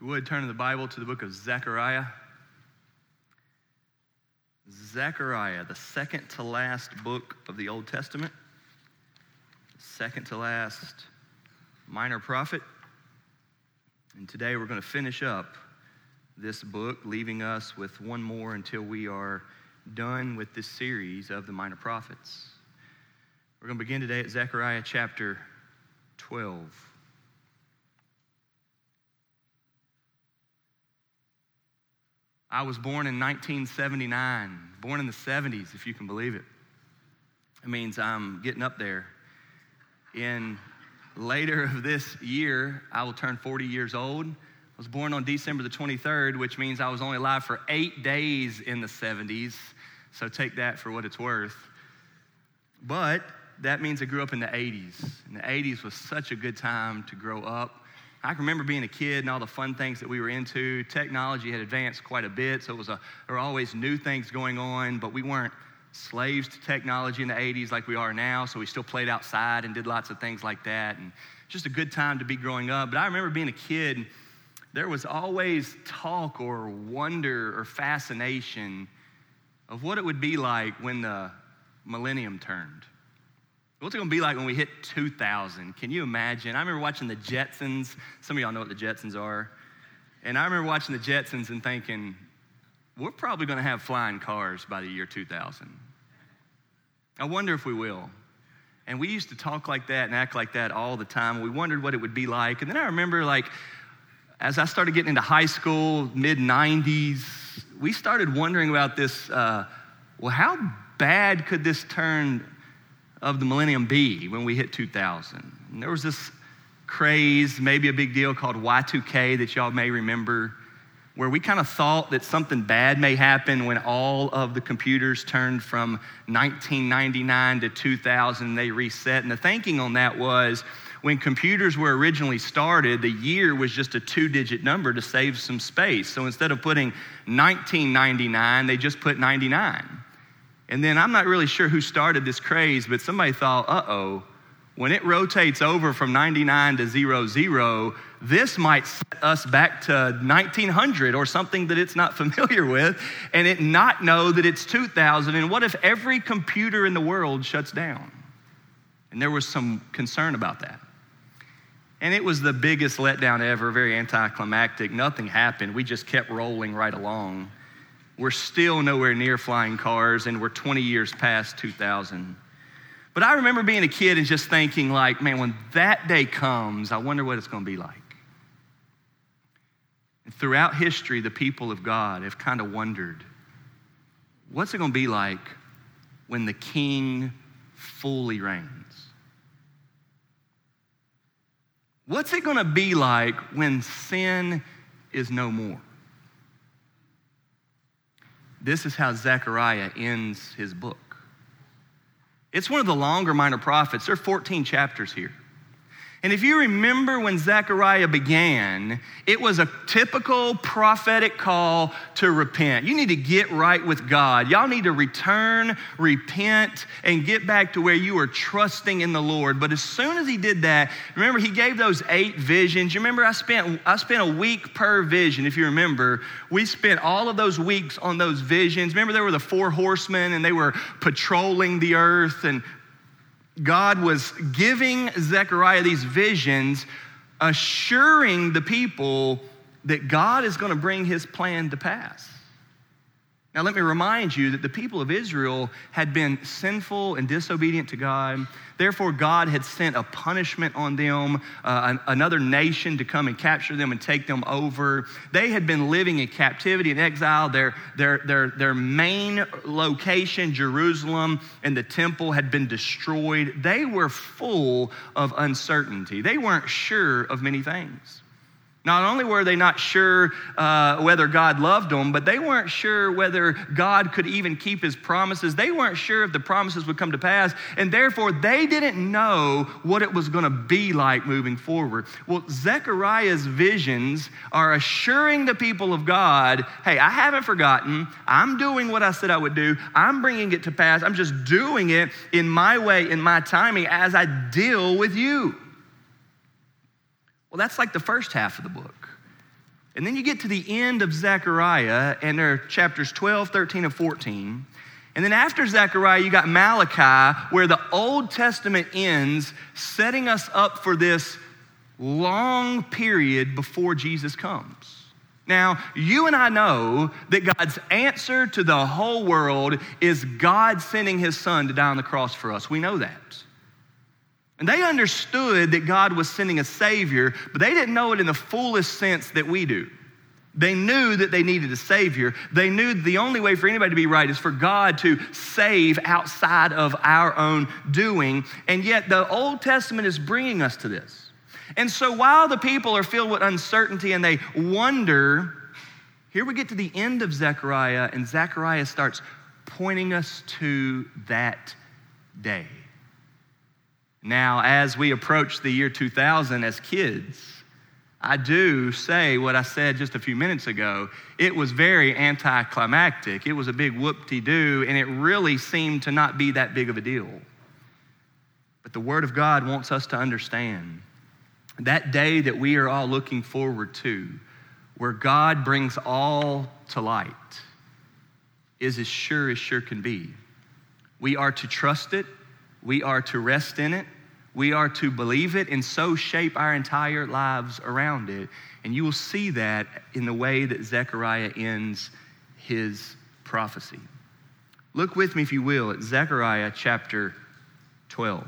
If you would, turn in the Bible to the book of Zechariah. Zechariah, the second to last book of the Old Testament, second to last minor prophet. And today we're going to finish up this book, leaving us with one more until we are done with this series of the minor prophets. We're going to begin today at Zechariah chapter 12. I was born in 1979, born in the 70s, if you can believe it. It means I'm getting up there. In later of this year, I will turn 40 years old. I was born on December the 23rd, which means I was only alive for eight days in the 70s. So take that for what it's worth. But that means I grew up in the 80s. And the 80s was such a good time to grow up. I can remember being a kid and all the fun things that we were into. Technology had advanced quite a bit, so it was a, there were always new things going on, but we weren't slaves to technology in the 80s like we are now, so we still played outside and did lots of things like that. And just a good time to be growing up. But I remember being a kid, there was always talk or wonder or fascination of what it would be like when the millennium turned. What's it going to be like when we hit 2000? Can you imagine? I remember watching the Jetsons. Some of y'all know what the Jetsons are. And I remember watching the Jetsons and thinking, we're probably going to have flying cars by the year 2000. I wonder if we will. And we used to talk like that and act like that all the time. We wondered what it would be like. And then I remember, like, as I started getting into high school, mid 90s, we started wondering about this uh, well, how bad could this turn of the millennium be when we hit 2000. And there was this craze, maybe a big deal called Y2K that y'all may remember, where we kind of thought that something bad may happen when all of the computers turned from 1999 to 2000, they reset. And the thinking on that was when computers were originally started, the year was just a two digit number to save some space. So instead of putting 1999, they just put 99. And then I'm not really sure who started this craze, but somebody thought, uh oh, when it rotates over from 99 to 00, zero, this might set us back to 1900 or something that it's not familiar with, and it not know that it's 2000. And what if every computer in the world shuts down? And there was some concern about that. And it was the biggest letdown ever, very anticlimactic. Nothing happened. We just kept rolling right along. We're still nowhere near flying cars, and we're 20 years past 2000. But I remember being a kid and just thinking, like, man, when that day comes, I wonder what it's going to be like. And throughout history, the people of God have kind of wondered, what's it going to be like when the king fully reigns? What's it going to be like when sin is no more? This is how Zechariah ends his book. It's one of the longer minor prophets. There are 14 chapters here. And if you remember when Zechariah began, it was a typical prophetic call to repent. You need to get right with God. Y'all need to return, repent, and get back to where you are trusting in the Lord. But as soon as he did that, remember he gave those eight visions. You remember I spent I spent a week per vision, if you remember. We spent all of those weeks on those visions. Remember there were the four horsemen and they were patrolling the earth and God was giving Zechariah these visions, assuring the people that God is going to bring his plan to pass. Now, let me remind you that the people of Israel had been sinful and disobedient to God. Therefore, God had sent a punishment on them, uh, another nation to come and capture them and take them over. They had been living in captivity and exile. Their, their, their, their main location, Jerusalem, and the temple had been destroyed. They were full of uncertainty. They weren't sure of many things. Not only were they not sure uh, whether God loved them, but they weren't sure whether God could even keep his promises. They weren't sure if the promises would come to pass, and therefore they didn't know what it was going to be like moving forward. Well, Zechariah's visions are assuring the people of God hey, I haven't forgotten. I'm doing what I said I would do, I'm bringing it to pass. I'm just doing it in my way, in my timing, as I deal with you. Well, that's like the first half of the book. And then you get to the end of Zechariah, and there are chapters 12, 13, and 14. And then after Zechariah, you got Malachi, where the Old Testament ends, setting us up for this long period before Jesus comes. Now, you and I know that God's answer to the whole world is God sending his son to die on the cross for us. We know that. And they understood that God was sending a Savior, but they didn't know it in the fullest sense that we do. They knew that they needed a Savior. They knew the only way for anybody to be right is for God to save outside of our own doing. And yet, the Old Testament is bringing us to this. And so, while the people are filled with uncertainty and they wonder, here we get to the end of Zechariah, and Zechariah starts pointing us to that day. Now, as we approach the year 2000 as kids, I do say what I said just a few minutes ago. It was very anticlimactic. It was a big whoop de doo, and it really seemed to not be that big of a deal. But the Word of God wants us to understand that day that we are all looking forward to, where God brings all to light, is as sure as sure can be. We are to trust it we are to rest in it. We are to believe it and so shape our entire lives around it. And you will see that in the way that Zechariah ends his prophecy. Look with me, if you will, at Zechariah chapter 12.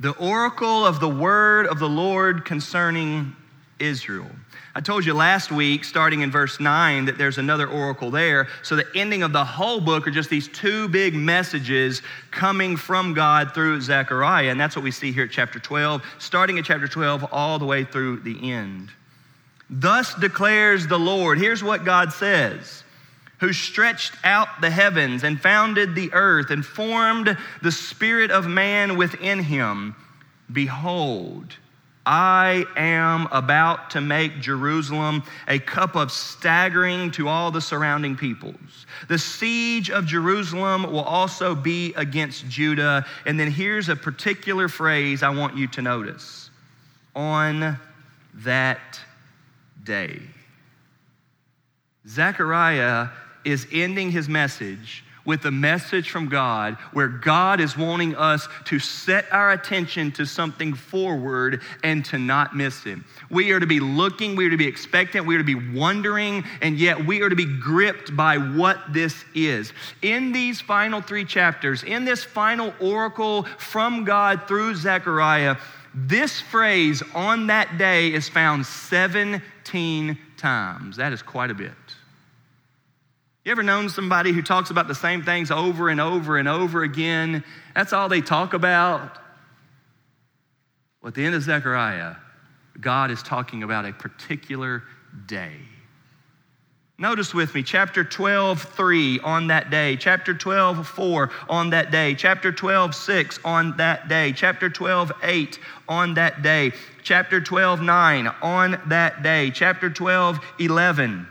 The oracle of the word of the Lord concerning Israel. I told you last week, starting in verse 9, that there's another oracle there. So the ending of the whole book are just these two big messages coming from God through Zechariah. And that's what we see here at chapter 12, starting at chapter 12 all the way through the end. Thus declares the Lord. Here's what God says who stretched out the heavens and founded the earth and formed the spirit of man within him. Behold, I am about to make Jerusalem a cup of staggering to all the surrounding peoples. The siege of Jerusalem will also be against Judah. And then here's a particular phrase I want you to notice on that day. Zechariah is ending his message with a message from God where God is wanting us to set our attention to something forward and to not miss Him. We are to be looking, we are to be expectant, we are to be wondering, and yet we are to be gripped by what this is. In these final three chapters, in this final oracle from God through Zechariah, this phrase on that day is found 17 times. That is quite a bit. You ever known somebody who talks about the same things over and over and over again? That's all they talk about. Well, at the end of Zechariah, God is talking about a particular day. Notice with me, chapter 12, 3 on that day, chapter 12, 4 on that day, chapter 12, 6 on that day, chapter 12, 8 on that day, chapter 12, 9 on that day, chapter 12, 11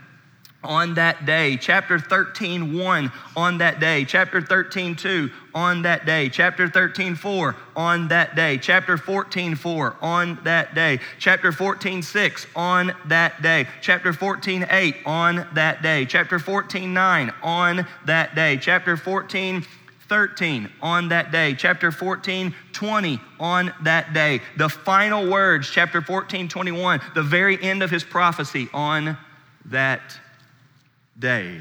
on that day. Chapter 13, 1 on that day. Chapter 13, 2 on that day. Chapter 13, 4 on that day. Chapter 14, 4 on that day. Chapter 14, 6 on that day. Chapter 14, 8 on that day. Chapter 14, 9 on that day. Chapter 14, 13 on that day. Chapter 14, 20 on that day. The final words, chapter 14, 21, the very end of his prophecy on that day.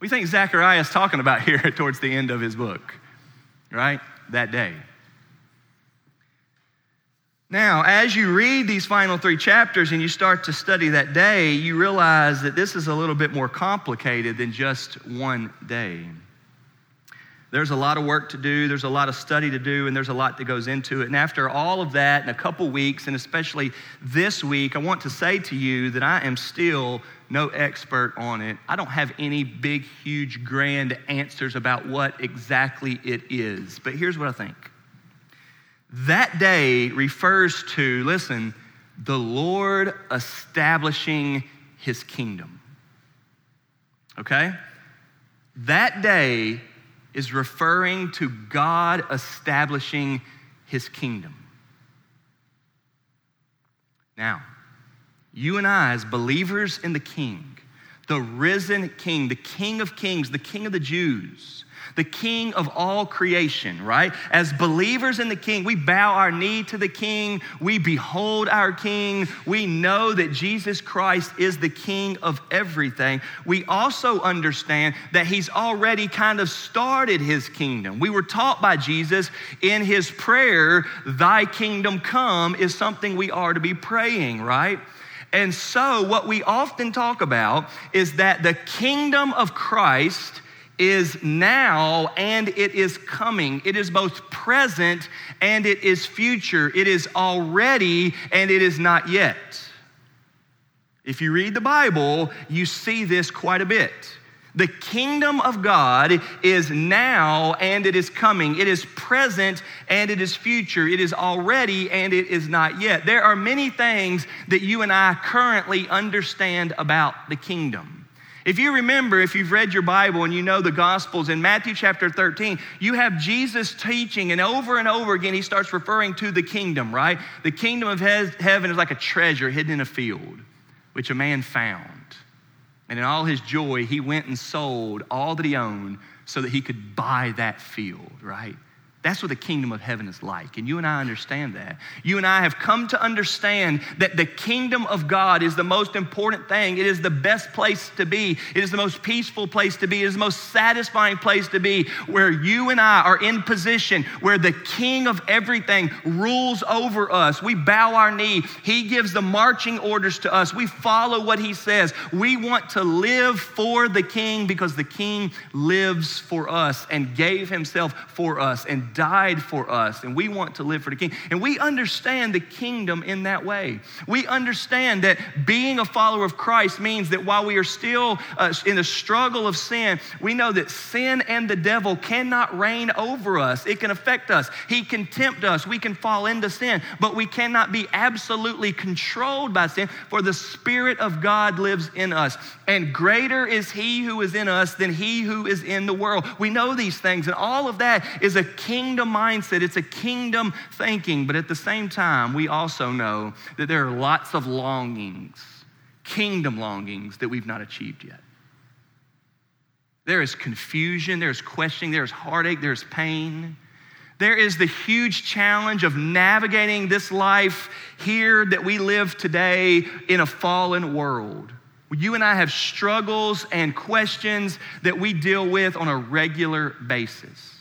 We think Zechariah is talking about here towards the end of his book, right? That day. Now, as you read these final three chapters and you start to study that day, you realize that this is a little bit more complicated than just one day. There's a lot of work to do, there's a lot of study to do, and there's a lot that goes into it. And after all of that, in a couple weeks, and especially this week, I want to say to you that I am still no expert on it. I don't have any big, huge, grand answers about what exactly it is. But here's what I think that day refers to, listen, the Lord establishing his kingdom. Okay? That day is referring to God establishing his kingdom. Now, You and I, as believers in the King, the risen King, the King of kings, the King of the Jews, the King of all creation, right? As believers in the King, we bow our knee to the King, we behold our King, we know that Jesus Christ is the King of everything. We also understand that He's already kind of started His kingdom. We were taught by Jesus in His prayer, Thy kingdom come, is something we are to be praying, right? And so, what we often talk about is that the kingdom of Christ is now and it is coming. It is both present and it is future. It is already and it is not yet. If you read the Bible, you see this quite a bit. The kingdom of God is now and it is coming. It is present and it is future. It is already and it is not yet. There are many things that you and I currently understand about the kingdom. If you remember, if you've read your Bible and you know the Gospels, in Matthew chapter 13, you have Jesus teaching, and over and over again, he starts referring to the kingdom, right? The kingdom of heaven is like a treasure hidden in a field, which a man found. And in all his joy, he went and sold all that he owned so that he could buy that field, right? That's what the kingdom of heaven is like. And you and I understand that. You and I have come to understand that the kingdom of God is the most important thing. It is the best place to be. It is the most peaceful place to be. It is the most satisfying place to be where you and I are in position, where the king of everything rules over us. We bow our knee. He gives the marching orders to us. We follow what he says. We want to live for the king because the king lives for us and gave himself for us and died for us, and we want to live for the king. And we understand the kingdom in that way. We understand that being a follower of Christ means that while we are still uh, in the struggle of sin, we know that sin and the devil cannot reign over us. It can affect us, he can tempt us, we can fall into sin, but we cannot be absolutely controlled by sin, for the Spirit of God lives in us. And greater is he who is in us than he who is in the world. We know these things, and all of that is a king kingdom mindset, it's a kingdom thinking, but at the same time, we also know that there are lots of longings, kingdom longings, that we've not achieved yet. There is confusion, there's questioning, there's heartache, there's pain. There is the huge challenge of navigating this life here that we live today in a fallen world. You and I have struggles and questions that we deal with on a regular basis.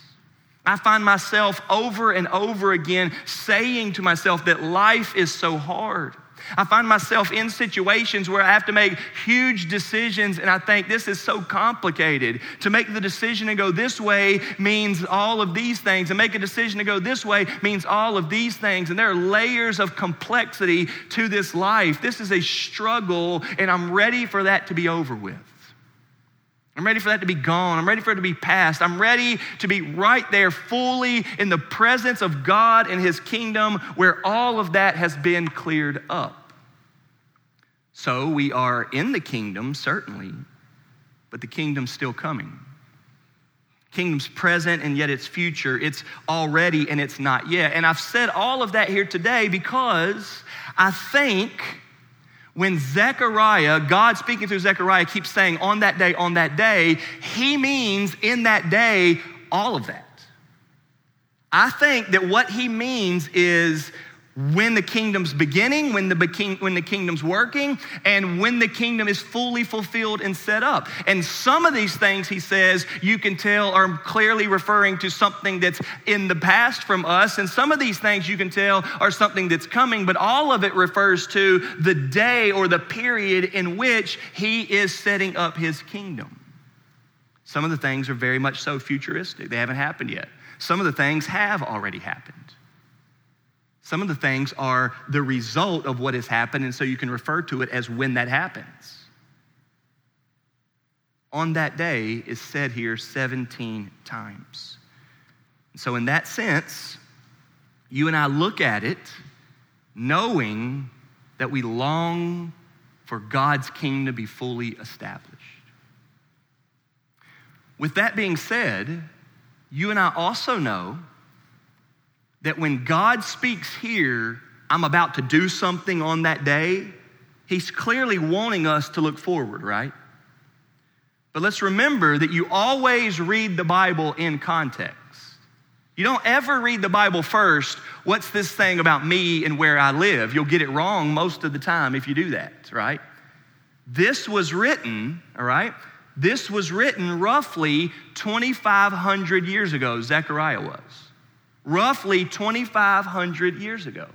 I find myself over and over again saying to myself that life is so hard. I find myself in situations where I have to make huge decisions, and I think this is so complicated. To make the decision to go this way means all of these things, and make a decision to go this way means all of these things. And there are layers of complexity to this life. This is a struggle, and I'm ready for that to be over with. I'm ready for that to be gone. I'm ready for it to be past. I'm ready to be right there fully in the presence of God and His kingdom where all of that has been cleared up. So we are in the kingdom, certainly, but the kingdom's still coming. Kingdom's present and yet it's future. It's already and it's not yet. And I've said all of that here today because I think when Zechariah, God speaking through Zechariah, keeps saying, on that day, on that day, he means in that day, all of that. I think that what he means is when the kingdom's beginning, when the, when the kingdom's working, and when the kingdom is fully fulfilled and set up. And some of these things, he says, you can tell are clearly referring to something that's in the past from us. And some of these things you can tell are something that's coming, but all of it refers to the day or the period in which he is setting up his kingdom. Some of the things are very much so futuristic, they haven't happened yet. Some of the things have already happened. Some of the things are the result of what has happened, and so you can refer to it as when that happens. On that day is said here 17 times. So, in that sense, you and I look at it knowing that we long for God's kingdom to be fully established. With that being said, you and I also know that when God speaks here, I'm about to do something on that day, He's clearly wanting us to look forward, right? But let's remember that you always read the Bible in context. You don't ever read the Bible first, what's this thing about me and where I live? You'll get it wrong most of the time if you do that, right? This was written, all right? This was written roughly 2,500 years ago, Zechariah was. Roughly 2,500 years ago.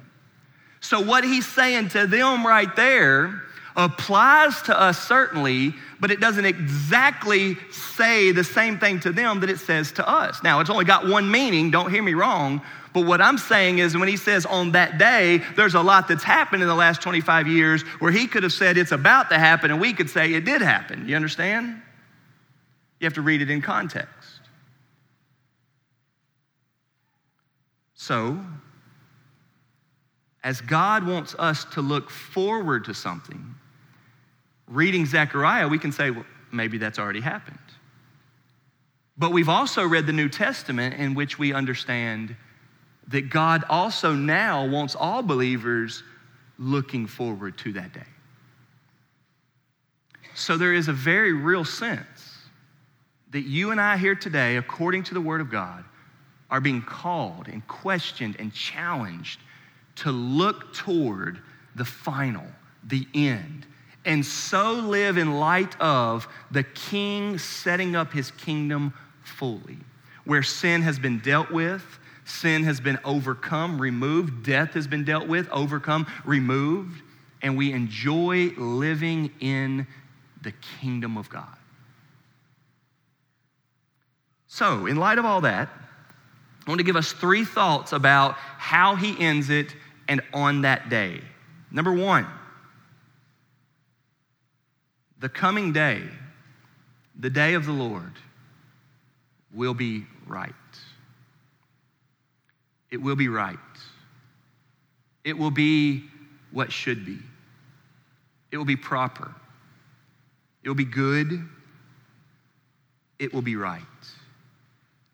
So, what he's saying to them right there applies to us certainly, but it doesn't exactly say the same thing to them that it says to us. Now, it's only got one meaning, don't hear me wrong, but what I'm saying is when he says on that day, there's a lot that's happened in the last 25 years where he could have said it's about to happen and we could say it did happen. You understand? You have to read it in context. So, as God wants us to look forward to something, reading Zechariah, we can say, well, maybe that's already happened. But we've also read the New Testament in which we understand that God also now wants all believers looking forward to that day. So there is a very real sense that you and I here today, according to the Word of God, are being called and questioned and challenged to look toward the final, the end, and so live in light of the King setting up his kingdom fully, where sin has been dealt with, sin has been overcome, removed, death has been dealt with, overcome, removed, and we enjoy living in the kingdom of God. So, in light of all that, I want to give us three thoughts about how he ends it and on that day. Number one, the coming day, the day of the Lord, will be right. It will be right. It will be what should be. It will be proper. It will be good. It will be right.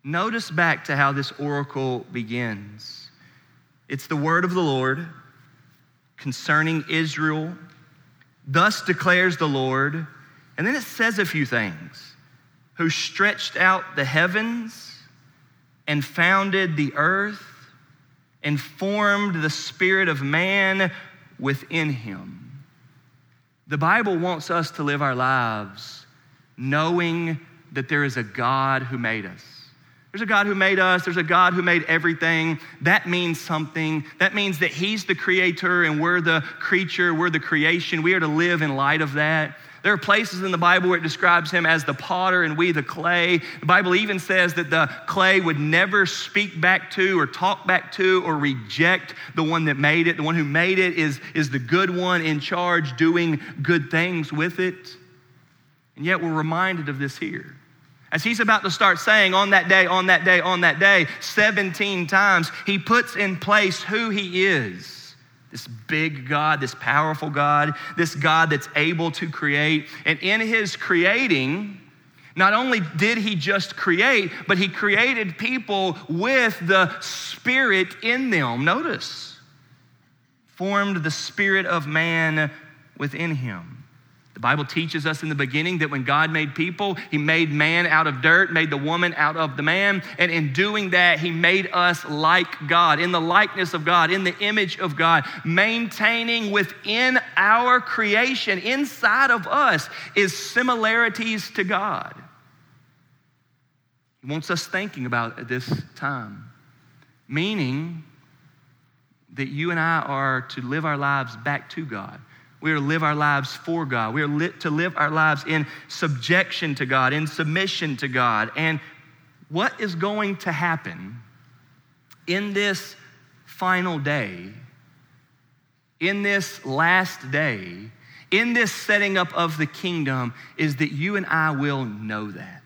Notice back to how this oracle begins. It's the word of the Lord concerning Israel Thus declares the Lord. And then it says a few things who stretched out the heavens and founded the earth and formed the spirit of man within him. The Bible wants us to live our lives knowing that there is a God who made us. There's a God who made us, there's a God who made everything. That means something. That means that He's the creator and we're the creature, we're the creation. We are to live in light of that. There are places in the Bible where it describes him as the potter and we the clay. The Bible even says that the clay would never speak back to or talk back to or reject the one that made it. The one who made it is, is the good one in charge, doing good things with it. And yet we're reminded of this here. As he's about to start saying on that day, on that day, on that day, 17 times, he puts in place who he is. This big God, this powerful God, this God that's able to create. And in his creating, not only did he just create, but he created people with the Spirit in them. Notice, formed the Spirit of man within him. The Bible teaches us in the beginning that when God made people, He made man out of dirt, made the woman out of the man. And in doing that, He made us like God, in the likeness of God, in the image of God. Maintaining within our creation, inside of us, is similarities to God. He wants us thinking about at this time, meaning that you and I are to live our lives back to God. We are to live our lives for God. We are lit to live our lives in subjection to God, in submission to God. And what is going to happen in this final day, in this last day, in this setting up of the kingdom, is that you and I will know that.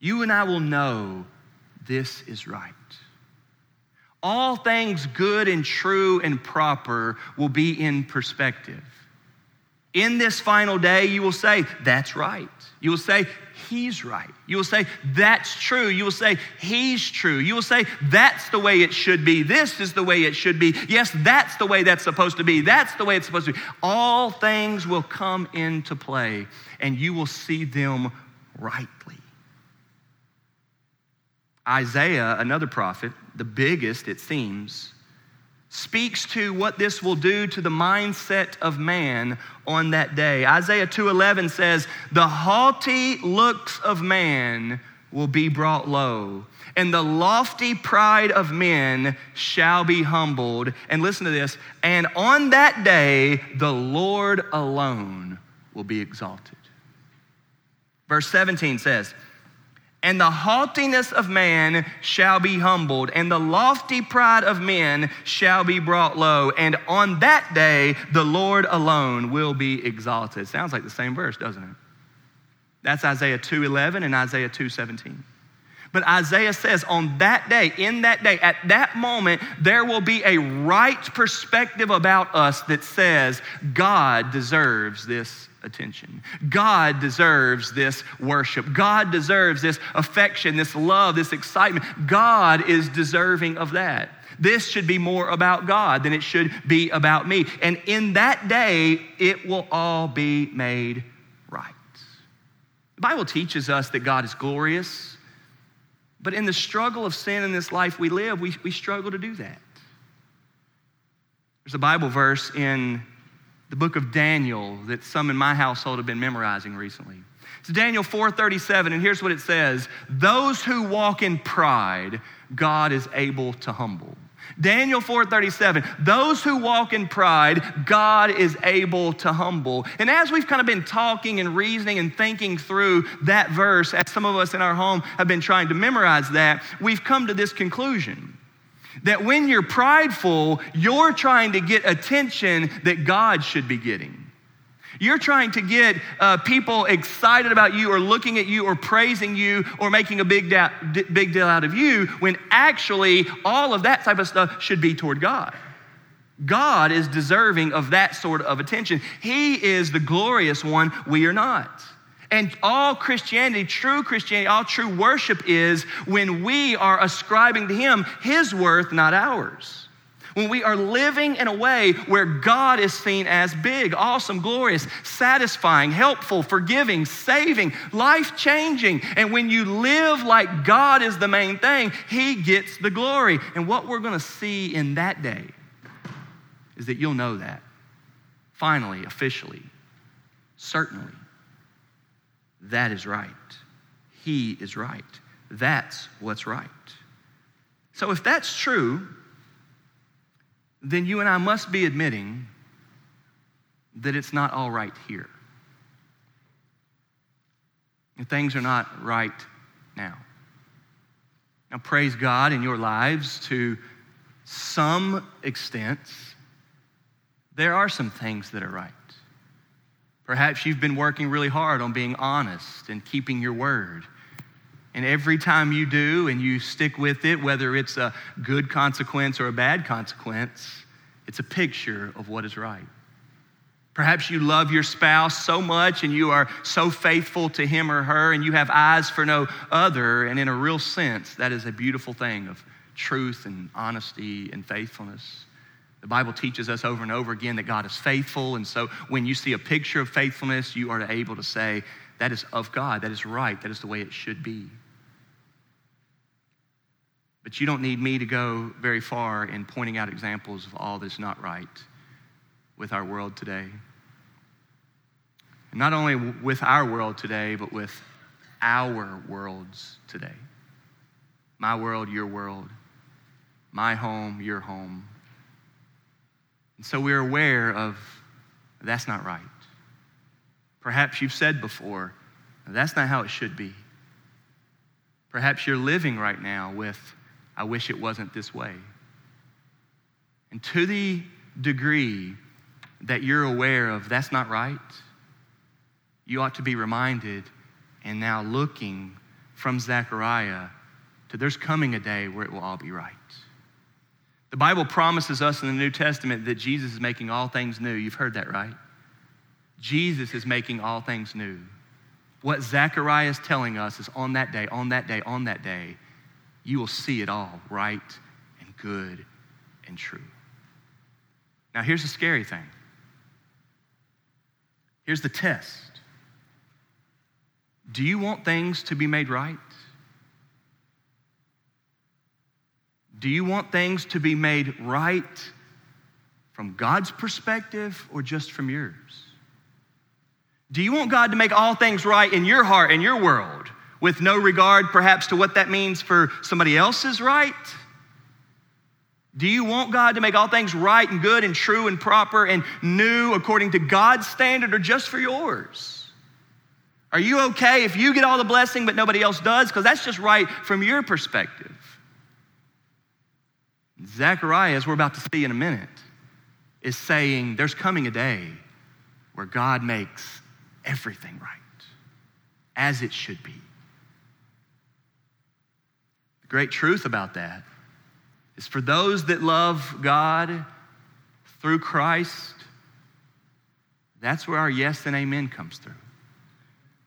You and I will know this is right all things good and true and proper will be in perspective. In this final day, you will say, That's right. You will say, He's right. You will say, That's true. You will say, He's true. You will say, That's the way it should be. This is the way it should be. Yes, that's the way that's supposed to be. That's the way it's supposed to be. All things will come into play, and you will see them rightly. Isaiah, another prophet, the biggest, it seems, speaks to what this will do to the mindset of man on that day. Isaiah 2:11 says, "The haughty looks of man will be brought low, and the lofty pride of men shall be humbled." And listen to this, "And on that day the Lord alone will be exalted." Verse 17 says, and the haughtiness of man shall be humbled, and the lofty pride of men shall be brought low. And on that day, the Lord alone will be exalted. Sounds like the same verse, doesn't it? That's Isaiah 2:11 and Isaiah 2:17. But Isaiah says, on that day, in that day, at that moment, there will be a right perspective about us that says God deserves this attention. God deserves this worship. God deserves this affection, this love, this excitement. God is deserving of that. This should be more about God than it should be about me. And in that day, it will all be made right. The Bible teaches us that God is glorious, but in the struggle of sin in this life we live, we, we struggle to do that. There's a Bible verse in the book of Daniel that some in my household have been memorizing recently. It's Daniel 4:37 and here's what it says, "Those who walk in pride, God is able to humble." Daniel 4:37 Those who walk in pride God is able to humble. And as we've kind of been talking and reasoning and thinking through that verse as some of us in our home have been trying to memorize that, we've come to this conclusion that when you're prideful, you're trying to get attention that God should be getting. You're trying to get uh, people excited about you or looking at you or praising you or making a big, da- big deal out of you when actually all of that type of stuff should be toward God. God is deserving of that sort of attention. He is the glorious one, we are not. And all Christianity, true Christianity, all true worship is when we are ascribing to Him His worth, not ours. When we are living in a way where God is seen as big, awesome, glorious, satisfying, helpful, forgiving, saving, life changing. And when you live like God is the main thing, He gets the glory. And what we're going to see in that day is that you'll know that. Finally, officially, certainly. That is right. He is right. That's what's right. So, if that's true, then you and I must be admitting that it's not all right here. And things are not right now. Now, praise God in your lives to some extent, there are some things that are right. Perhaps you've been working really hard on being honest and keeping your word. And every time you do and you stick with it, whether it's a good consequence or a bad consequence, it's a picture of what is right. Perhaps you love your spouse so much and you are so faithful to him or her and you have eyes for no other. And in a real sense, that is a beautiful thing of truth and honesty and faithfulness. The Bible teaches us over and over again that God is faithful. And so when you see a picture of faithfulness, you are able to say, that is of God, that is right, that is the way it should be. But you don't need me to go very far in pointing out examples of all that's not right with our world today. And not only with our world today, but with our worlds today. My world, your world. My home, your home. And so we're aware of that's not right. Perhaps you've said before, that's not how it should be. Perhaps you're living right now with, I wish it wasn't this way. And to the degree that you're aware of that's not right, you ought to be reminded and now looking from Zechariah to there's coming a day where it will all be right. The Bible promises us in the New Testament that Jesus is making all things new. You've heard that, right? Jesus is making all things new. What Zechariah is telling us is on that day, on that day, on that day, you will see it all right and good and true. Now, here's the scary thing. Here's the test. Do you want things to be made right? Do you want things to be made right from God's perspective or just from yours? Do you want God to make all things right in your heart, in your world, with no regard perhaps to what that means for somebody else's right? Do you want God to make all things right and good and true and proper and new according to God's standard or just for yours? Are you okay if you get all the blessing but nobody else does? Because that's just right from your perspective. Zechariah, as we're about to see in a minute, is saying there's coming a day where God makes everything right, as it should be. The great truth about that is for those that love God through Christ, that's where our yes and amen comes through.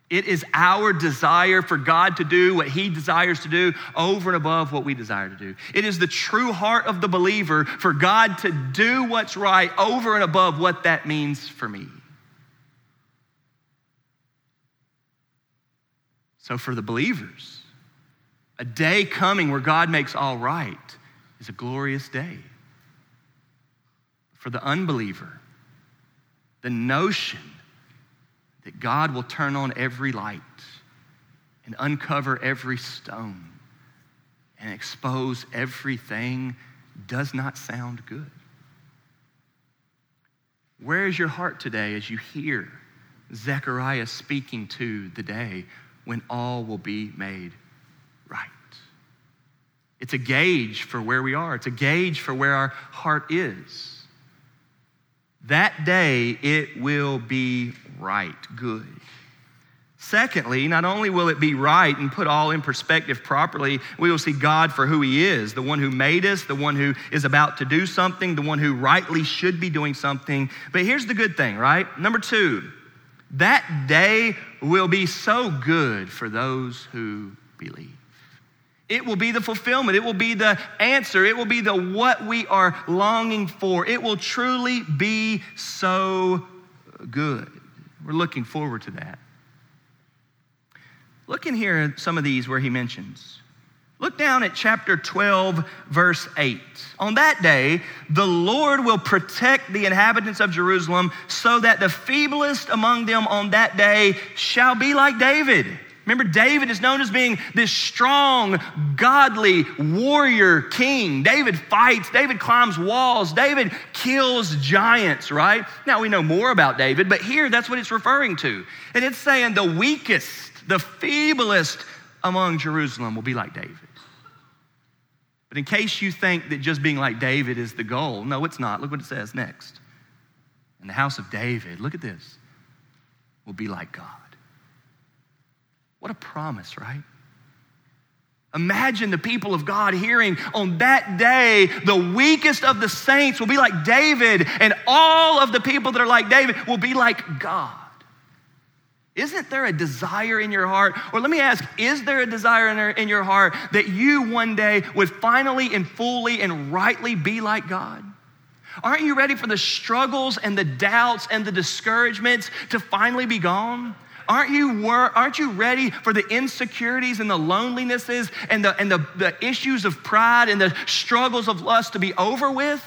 It is our desire for God to do what He desires to do over and above what we desire to do. It is the true heart of the believer for God to do what's right over and above what that means for me. So, for the believers, a day coming where God makes all right is a glorious day. For the unbeliever, the notion that God will turn on every light and uncover every stone and expose everything does not sound good. Where is your heart today as you hear Zechariah speaking to the day when all will be made right? It's a gauge for where we are, it's a gauge for where our heart is. That day it will be right, good. Secondly, not only will it be right and put all in perspective properly, we will see God for who He is the one who made us, the one who is about to do something, the one who rightly should be doing something. But here's the good thing, right? Number two, that day will be so good for those who believe. It will be the fulfillment. It will be the answer. It will be the what we are longing for. It will truly be so good. We're looking forward to that. Look in here at some of these where he mentions. Look down at chapter 12, verse 8. On that day, the Lord will protect the inhabitants of Jerusalem so that the feeblest among them on that day shall be like David Remember, David is known as being this strong, godly warrior king. David fights, David climbs walls, David kills giants, right? Now we know more about David, but here that's what it's referring to. And it's saying the weakest, the feeblest among Jerusalem will be like David. But in case you think that just being like David is the goal, no, it's not. Look what it says next. In the house of David, look at this, will be like God. What a promise, right? Imagine the people of God hearing on that day, the weakest of the saints will be like David, and all of the people that are like David will be like God. Isn't there a desire in your heart? Or let me ask, is there a desire in your heart that you one day would finally and fully and rightly be like God? Aren't you ready for the struggles and the doubts and the discouragements to finally be gone? Aren't you, wor- aren't you ready for the insecurities and the lonelinesses and, the, and the, the issues of pride and the struggles of lust to be over with?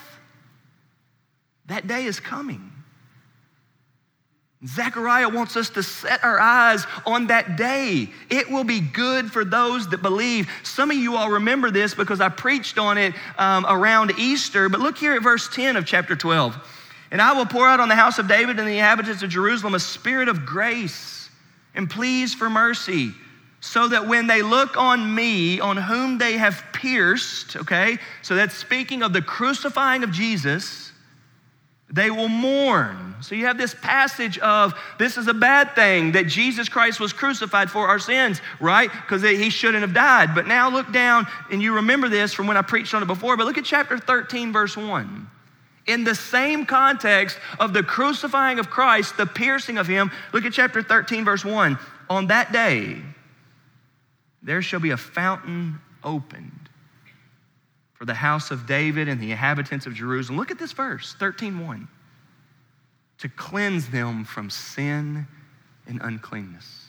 That day is coming. Zechariah wants us to set our eyes on that day. It will be good for those that believe. Some of you all remember this because I preached on it um, around Easter, but look here at verse 10 of chapter 12. And I will pour out on the house of David and the inhabitants of Jerusalem a spirit of grace and pleas for mercy, so that when they look on me, on whom they have pierced, okay, so that's speaking of the crucifying of Jesus, they will mourn. So you have this passage of this is a bad thing that Jesus Christ was crucified for our sins, right? Because he shouldn't have died. But now look down, and you remember this from when I preached on it before, but look at chapter 13, verse 1. In the same context of the crucifying of Christ, the piercing of him, look at chapter 13, verse 1. On that day, there shall be a fountain opened for the house of David and the inhabitants of Jerusalem. Look at this verse, 13:1. To cleanse them from sin and uncleanness.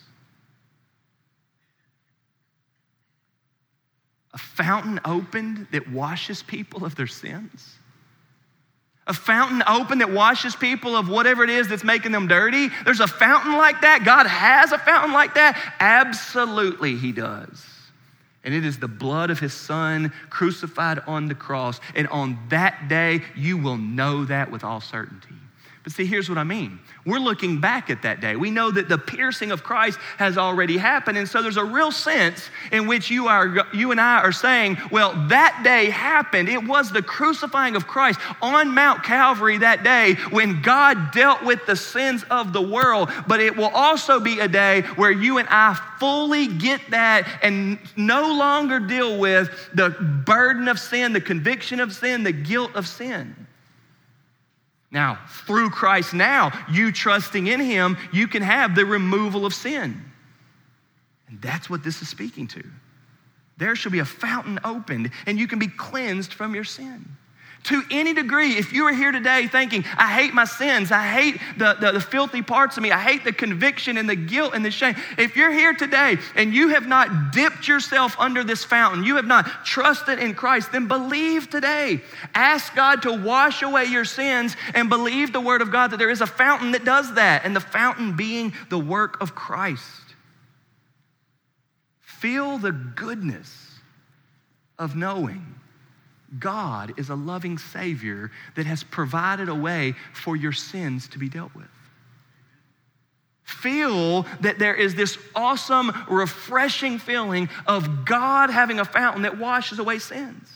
A fountain opened that washes people of their sins. A fountain open that washes people of whatever it is that's making them dirty. There's a fountain like that. God has a fountain like that. Absolutely, He does. And it is the blood of his son crucified on the cross. And on that day, you will know that with all certainty. But see, here's what I mean. We're looking back at that day. We know that the piercing of Christ has already happened. And so there's a real sense in which you, are, you and I are saying, well, that day happened. It was the crucifying of Christ on Mount Calvary that day when God dealt with the sins of the world. But it will also be a day where you and I fully get that and no longer deal with the burden of sin, the conviction of sin, the guilt of sin. Now, through Christ, now, you trusting in Him, you can have the removal of sin. And that's what this is speaking to. There shall be a fountain opened, and you can be cleansed from your sin to any degree, if you are here today thinking, I hate my sins, I hate the, the, the, filthy parts of me, I hate the conviction and the guilt and the shame, if you're here today and you have not dipped yourself under this fountain, you have not trusted in Christ, then believe today. Ask God to wash away your sins and believe the word of God that there is a fountain that does that, and the fountain being the work of Christ. Feel the goodness of knowing God is a loving Savior that has provided a way for your sins to be dealt with. Feel that there is this awesome, refreshing feeling of God having a fountain that washes away sins.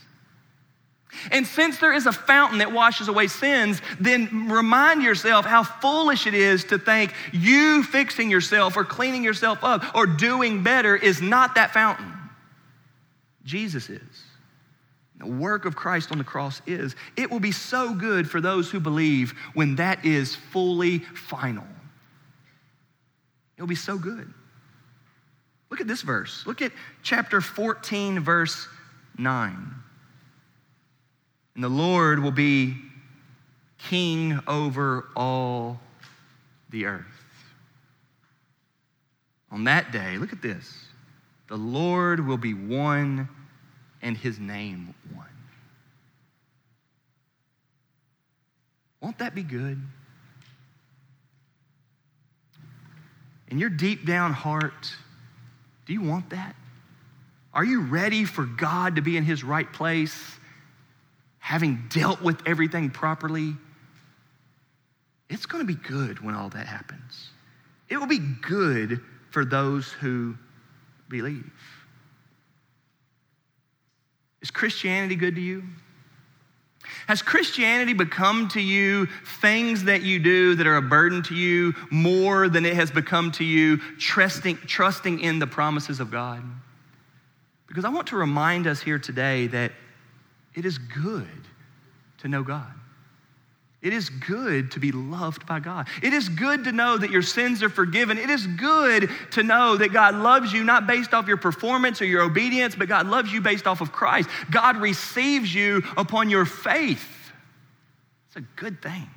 And since there is a fountain that washes away sins, then remind yourself how foolish it is to think you fixing yourself or cleaning yourself up or doing better is not that fountain. Jesus is work of Christ on the cross is. It will be so good for those who believe when that is fully final. It'll be so good. Look at this verse. Look at chapter 14, verse 9. And the Lord will be king over all the earth. On that day, look at this. The Lord will be one and his name one. Won't that be good? In your deep down heart, do you want that? Are you ready for God to be in his right place, having dealt with everything properly? It's going to be good when all that happens. It will be good for those who believe. Is Christianity good to you? Has Christianity become to you things that you do that are a burden to you more than it has become to you trusting, trusting in the promises of God? Because I want to remind us here today that it is good to know God. It is good to be loved by God. It is good to know that your sins are forgiven. It is good to know that God loves you not based off your performance or your obedience, but God loves you based off of Christ. God receives you upon your faith. It's a good thing.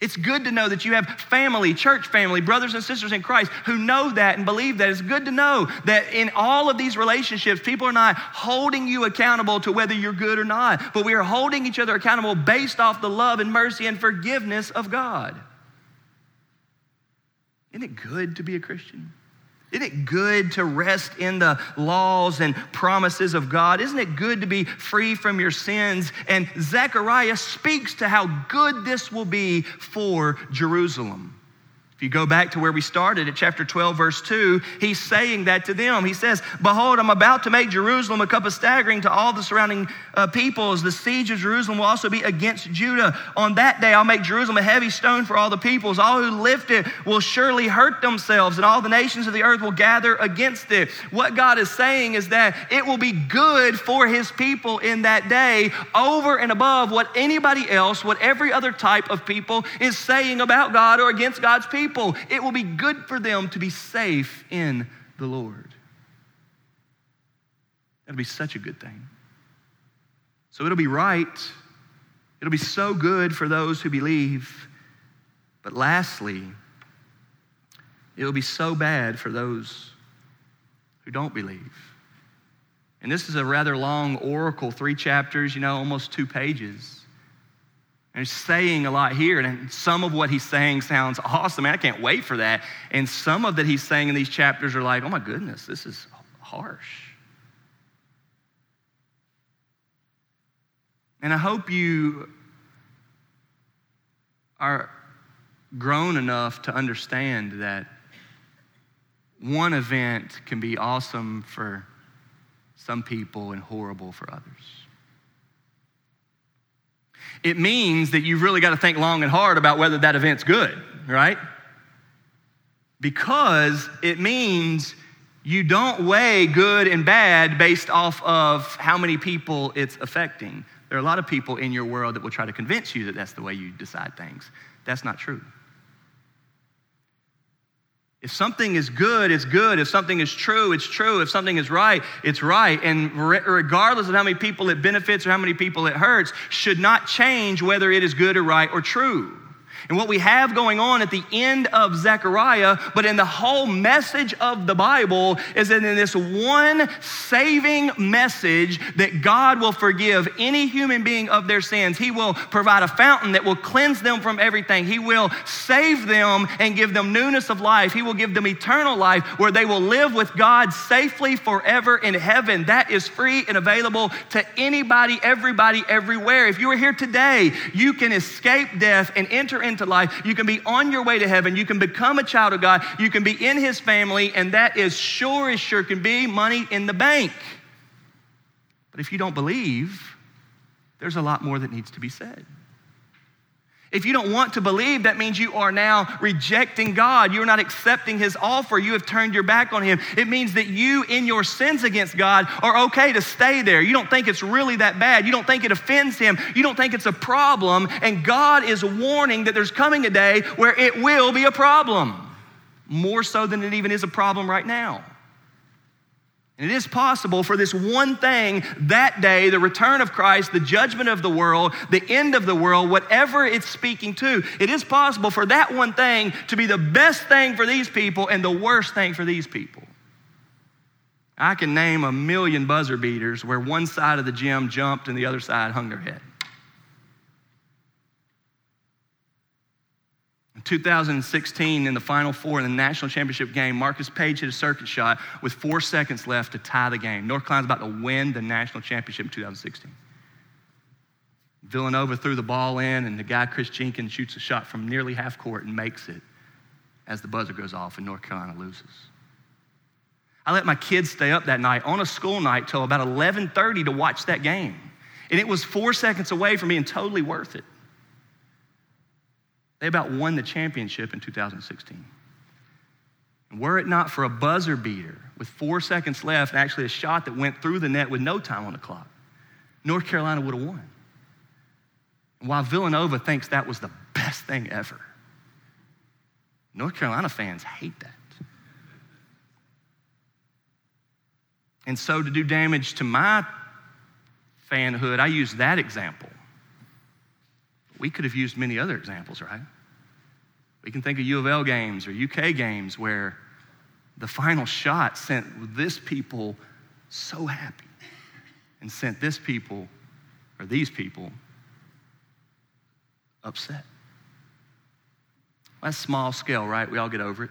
It's good to know that you have family, church family, brothers and sisters in Christ who know that and believe that. It's good to know that in all of these relationships, people are not holding you accountable to whether you're good or not, but we are holding each other accountable based off the love and mercy and forgiveness of God. Isn't it good to be a Christian? Isn't it good to rest in the laws and promises of God? Isn't it good to be free from your sins? And Zechariah speaks to how good this will be for Jerusalem. If you go back to where we started at chapter 12, verse 2, he's saying that to them. He says, Behold, I'm about to make Jerusalem a cup of staggering to all the surrounding uh, peoples. The siege of Jerusalem will also be against Judah. On that day, I'll make Jerusalem a heavy stone for all the peoples. All who lift it will surely hurt themselves, and all the nations of the earth will gather against it. What God is saying is that it will be good for his people in that day, over and above what anybody else, what every other type of people is saying about God or against God's people people. It will be good for them to be safe in the Lord. That'll be such a good thing. So it'll be right. It'll be so good for those who believe. But lastly, it will be so bad for those who don't believe. And this is a rather long oracle, three chapters, you know, almost two pages. And he's saying a lot here, and some of what he's saying sounds awesome. Man, I can't wait for that. And some of that he's saying in these chapters are like, oh my goodness, this is harsh. And I hope you are grown enough to understand that one event can be awesome for some people and horrible for others it means that you've really got to think long and hard about whether that event's good, right? Because it means you don't weigh good and bad based off of how many people it's affecting. There are a lot of people in your world that will try to convince you that that's the way you decide things. That's not true. If something is good, it's good. If something is true, it's true. If something is right, it's right. And regardless of how many people it benefits or how many people it hurts, should not change whether it is good or right or true. And what we have going on at the end of Zechariah, but in the whole message of the Bible, is that in this one saving message that God will forgive any human being of their sins. He will provide a fountain that will cleanse them from everything. He will save them and give them newness of life. He will give them eternal life where they will live with God safely forever in heaven. That is free and available to anybody, everybody, everywhere. If you are here today, you can escape death and enter into into life. You can be on your way to heaven. You can become a child of God. You can be in His family, and that is sure as sure can be money in the bank. But if you don't believe, there's a lot more that needs to be said. If you don't want to believe, that means you are now rejecting God. You're not accepting His offer. You have turned your back on Him. It means that you, in your sins against God, are okay to stay there. You don't think it's really that bad. You don't think it offends Him. You don't think it's a problem. And God is warning that there's coming a day where it will be a problem, more so than it even is a problem right now. And it is possible for this one thing that day, the return of Christ, the judgment of the world, the end of the world, whatever it's speaking to, it is possible for that one thing to be the best thing for these people and the worst thing for these people. I can name a million buzzer beaters where one side of the gym jumped and the other side hung their head. 2016, in the Final Four in the national championship game, Marcus Paige hit a circus shot with four seconds left to tie the game. North Carolina's about to win the national championship in 2016. Villanova threw the ball in, and the guy, Kris Jenkins, shoots a shot from nearly half court and makes it as the buzzer goes off, and North Carolina loses. I let my kids stay up that night on a school night till about 11:30 to watch that game. And it was four seconds away from being totally worth it. They about won the championship in 2016. And were it not for a buzzer beater with four seconds left, and actually a shot that went through the net with no time on the clock, North Carolina would have won. And while Villanova thinks that was the best thing ever, North Carolina fans hate that. And so, to do damage to my fanhood, I use that example. We could have used many other examples, right? We can think of U of L games or UK games where the final shot sent this people so happy and sent this people or these people upset. That's small scale, right? We all get over it.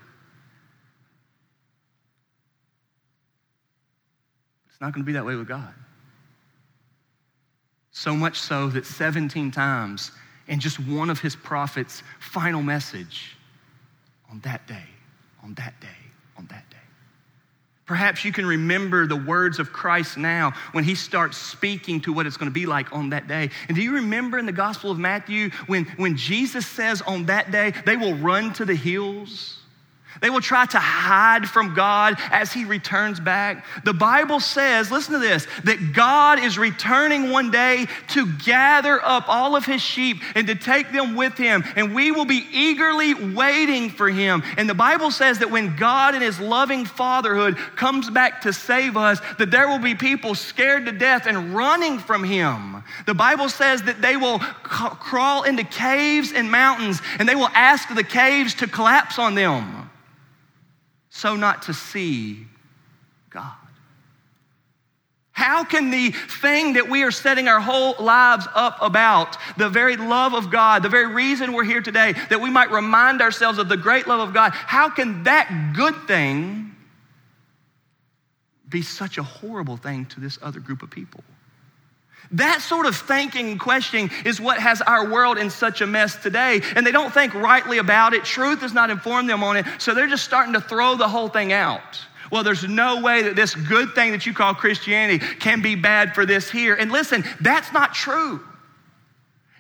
It's not going to be that way with God. So much so that 17 times in just one of his prophets' final message on that day, on that day, on that day. Perhaps you can remember the words of Christ now when he starts speaking to what it's going to be like on that day. And do you remember in the Gospel of Matthew when, when Jesus says on that day, they will run to the hills? They will try to hide from God as He returns back. The Bible says, listen to this, that God is returning one day to gather up all of His sheep and to take them with Him. And we will be eagerly waiting for Him. And the Bible says that when God in His loving fatherhood comes back to save us, that there will be people scared to death and running from Him. The Bible says that they will crawl into caves and mountains and they will ask the caves to collapse on them so not to see God? How can the thing that we are setting our whole lives up about, the very love of God, the very reason we're here today, that we might remind ourselves of the great love of God, how can that good thing be such a horrible thing to this other group of people? That sort of thinking and questioning is what has our world in such a mess today. And they don't think rightly about it. Truth does not inform them on it. So they're just starting to throw the whole thing out. Well, there's no way that this good thing that you call Christianity can be bad for this here. And listen, that's not true.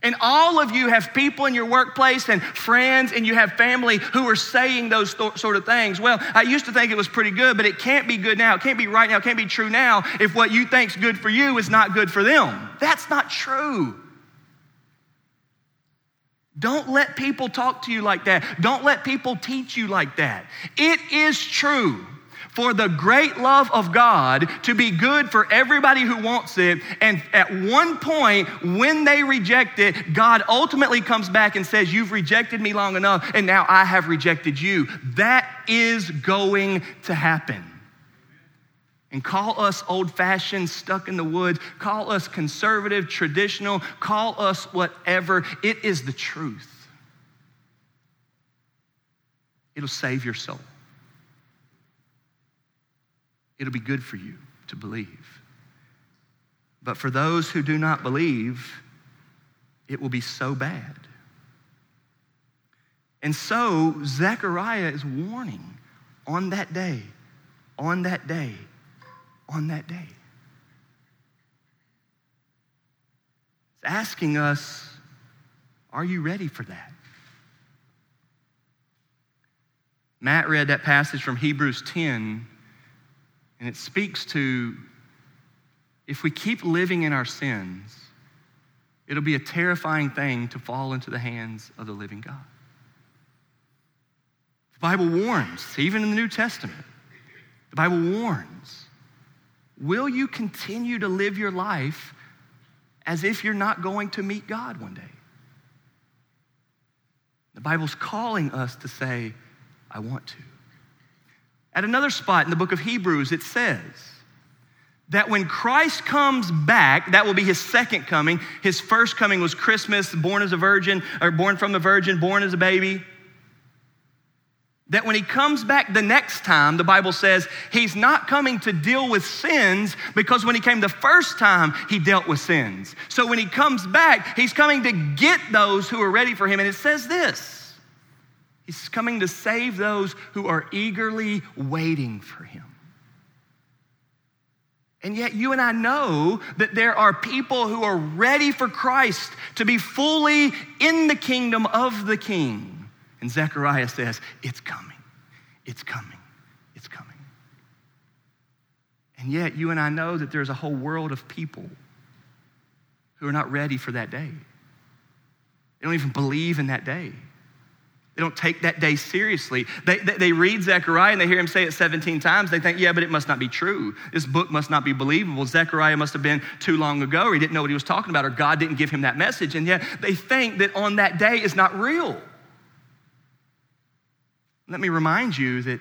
And all of you have people in your workplace and friends, and you have family who are saying those th- sort of things. Well, I used to think it was pretty good, but it can't be good now. It can't be right now. It can't be true now if what you think's good for you is not good for them. That's not true. Don't let people talk to you like that. Don't let people teach you like that. It is true for the great love of God to be good for everybody who wants it. And at one point, when they reject it, God ultimately comes back and says, You've rejected me long enough, and now I have rejected you. That is going to happen. And call us old fashioned, stuck in the woods, call us conservative, traditional, call us whatever. It is the truth. It'll save your soul it'll be good for you to believe. But for those who do not believe, it will be so bad. And so Zechariah is warning on that day, on that day, on that day. It's asking us, are you ready for that? Matt read that passage from Hebrews 10 and it speaks to if we keep living in our sins, it'll be a terrifying thing to fall into the hands of the living God. The Bible warns, even in the New Testament, the Bible warns will you continue to live your life as if you're not going to meet God one day? The Bible's calling us to say, I want to. At another spot in the book of Hebrews, it says that when Christ comes back, that will be his second coming. His first coming was Christmas, born as a virgin, or born from a virgin, born as a baby. That when he comes back the next time, the Bible says he's not coming to deal with sins because when he came the first time, he dealt with sins. So when he comes back, he's coming to get those who are ready for him. And it says this He's coming to save those who are eagerly waiting for him. And yet, you and I know that there are people who are ready for Christ to be fully in the kingdom of the King. And Zechariah says, It's coming, it's coming, it's coming. And yet, you and I know that there's a whole world of people who are not ready for that day. They don't even believe in that day. They don't take that day seriously. They, they, they, read Zechariah and they hear him say it 17 times. They think, yeah, but it must not be true. This book must not be believable. Zechariah must have been too long ago, or he didn't know what he was talking about, or God didn't give him that message. And yet they think that on that day is not real. Let me remind you that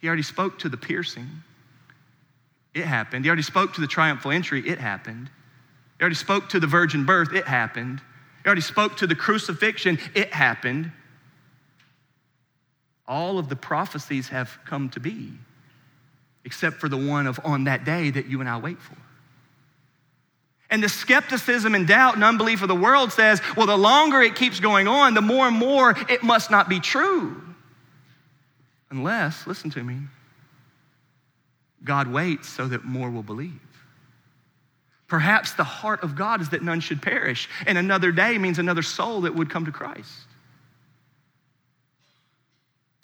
he already spoke to the piercing. It happened. He already spoke to the triumphal entry. It happened. He already spoke to the virgin birth. It happened. He already spoke to the crucifixion. It happened all of the prophecies have come to be, except for the one of on that day that you and I wait for. And the skepticism and doubt and unbelief of the world says, well, the longer it keeps going on, the more and more it must not be true. Unless, listen to me, God waits so that more will believe. Perhaps the heart of God is that none should perish, and another day means another soul that would come to Christ.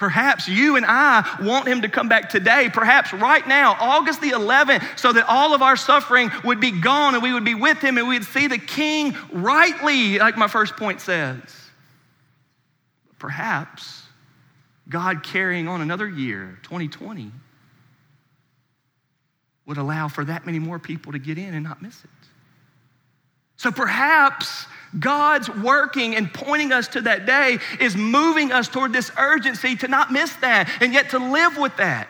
Perhaps you and I want him to come back today, perhaps right now, August the 11th, so that all of our suffering would be gone and we would be with him and we'd see the king rightly, like my first point says. Perhaps God carrying on another year, 2020, would allow for that many more people to get in and not miss it. So perhaps God's working and pointing us to that day is moving us toward this urgency to not miss that and yet to live with that.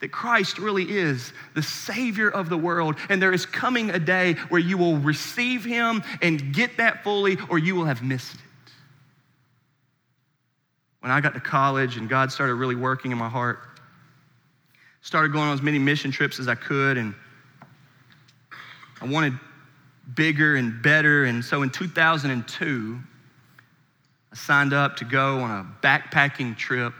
That Christ really is the Savior of the world, and there is coming a day where you will receive Him and get that fully, or you will have missed it. When I got to college and God started really working in my heart, started going on as many mission trips as I could, and I wanted bigger and better. And so in 2002, I signed up to go on a backpacking trip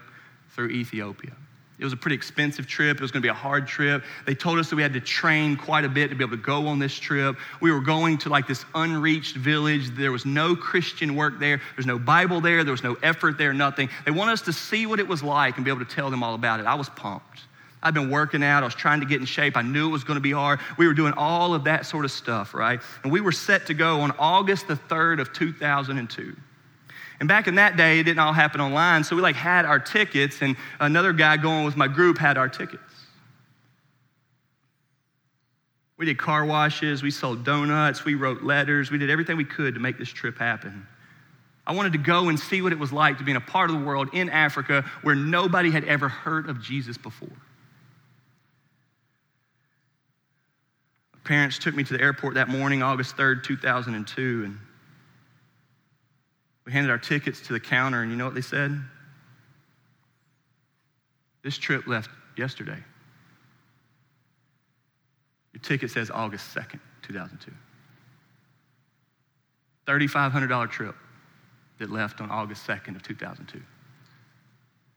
through Ethiopia. It was a pretty expensive trip. It was going to be a hard trip. They told us that we had to train quite a bit to be able to go on this trip. We were going to like this unreached village. There was no Christian work there. There's no Bible there. There was no effort there, nothing. They wanted us to see what it was like and be able to tell them all about it. I was pumped. I'd been working out. I was trying to get in shape. I knew it was going to be hard. We were doing all of that sort of stuff, right? And we were set to go on August the 3rd of 2002. And back in that day, it didn't all happen online. So we like had our tickets, and another guy going with my group had our tickets. We did car washes, we sold donuts, we wrote letters, we did everything we could to make this trip happen. I wanted to go and see what it was like to be in a part of the world in Africa where nobody had ever heard of Jesus before. Parents took me to the airport that morning, August 3rd, 2002, and we handed our tickets to the counter, and you know what they said? This trip left yesterday. Your ticket says August 2nd, 2002. $3,500 trip that left on August 2nd of 2002.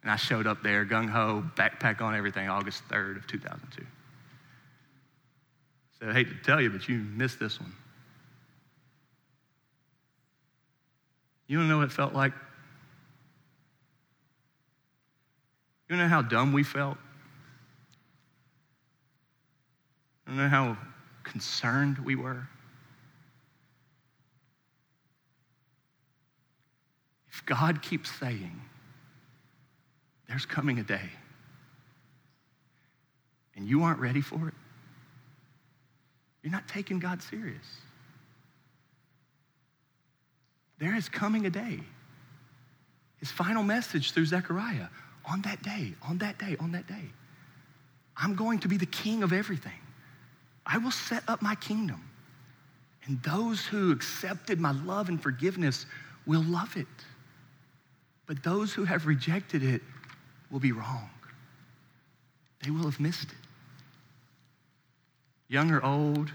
And I showed up there, gung ho, backpack on everything, August 3rd of 2002. So I hate to tell you, but you missed this one. You don't know what it felt like? You know how dumb we felt? You don't know how concerned we were? If God keeps saying, there's coming a day, and you aren't ready for it, you're not taking God serious. There is coming a day. His final message through Zechariah on that day, on that day, on that day. I'm going to be the king of everything. I will set up my kingdom. And those who accepted my love and forgiveness will love it. But those who have rejected it will be wrong. They will have missed it young or old,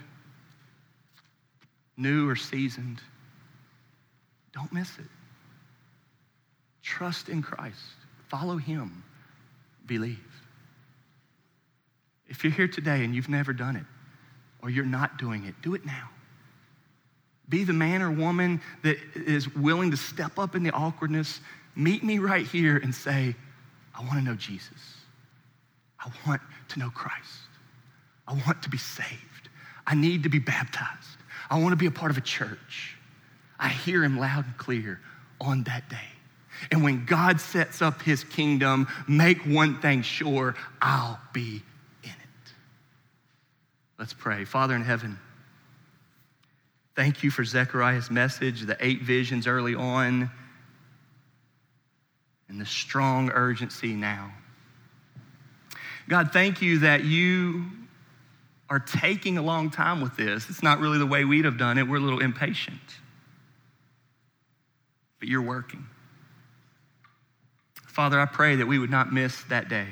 new or seasoned, don't miss it. Trust in Christ, follow Him, believe. If you're here today and you've never done it, or you're not doing it, do it now. Be the man or woman that is willing to step up in the awkwardness, meet me right here and say, I want to know Jesus. I want to know Christ. I want to be saved. I need to be baptized. I want to be a part of a church. I hear him loud and clear on that day. And when God sets up his kingdom, make one thing sure I'll be in it. Let's pray. Father in heaven, thank you for Zechariah's message, the eight visions early on, and the strong urgency now. God, thank you that you are taking a long time with this. It's not really the way we'd have done it. We're a little impatient. But you're working. Father, I pray that we would not miss that day,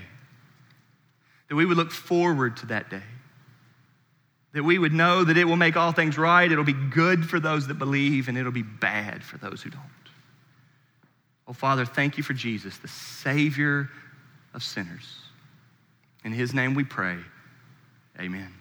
that we would look forward to that day, that we would know that it will make all things right. It'll be good for those that believe, and it'll be bad for those who don't. Oh, Father, thank you for Jesus, the Savior of sinners. In his name we pray. Amen.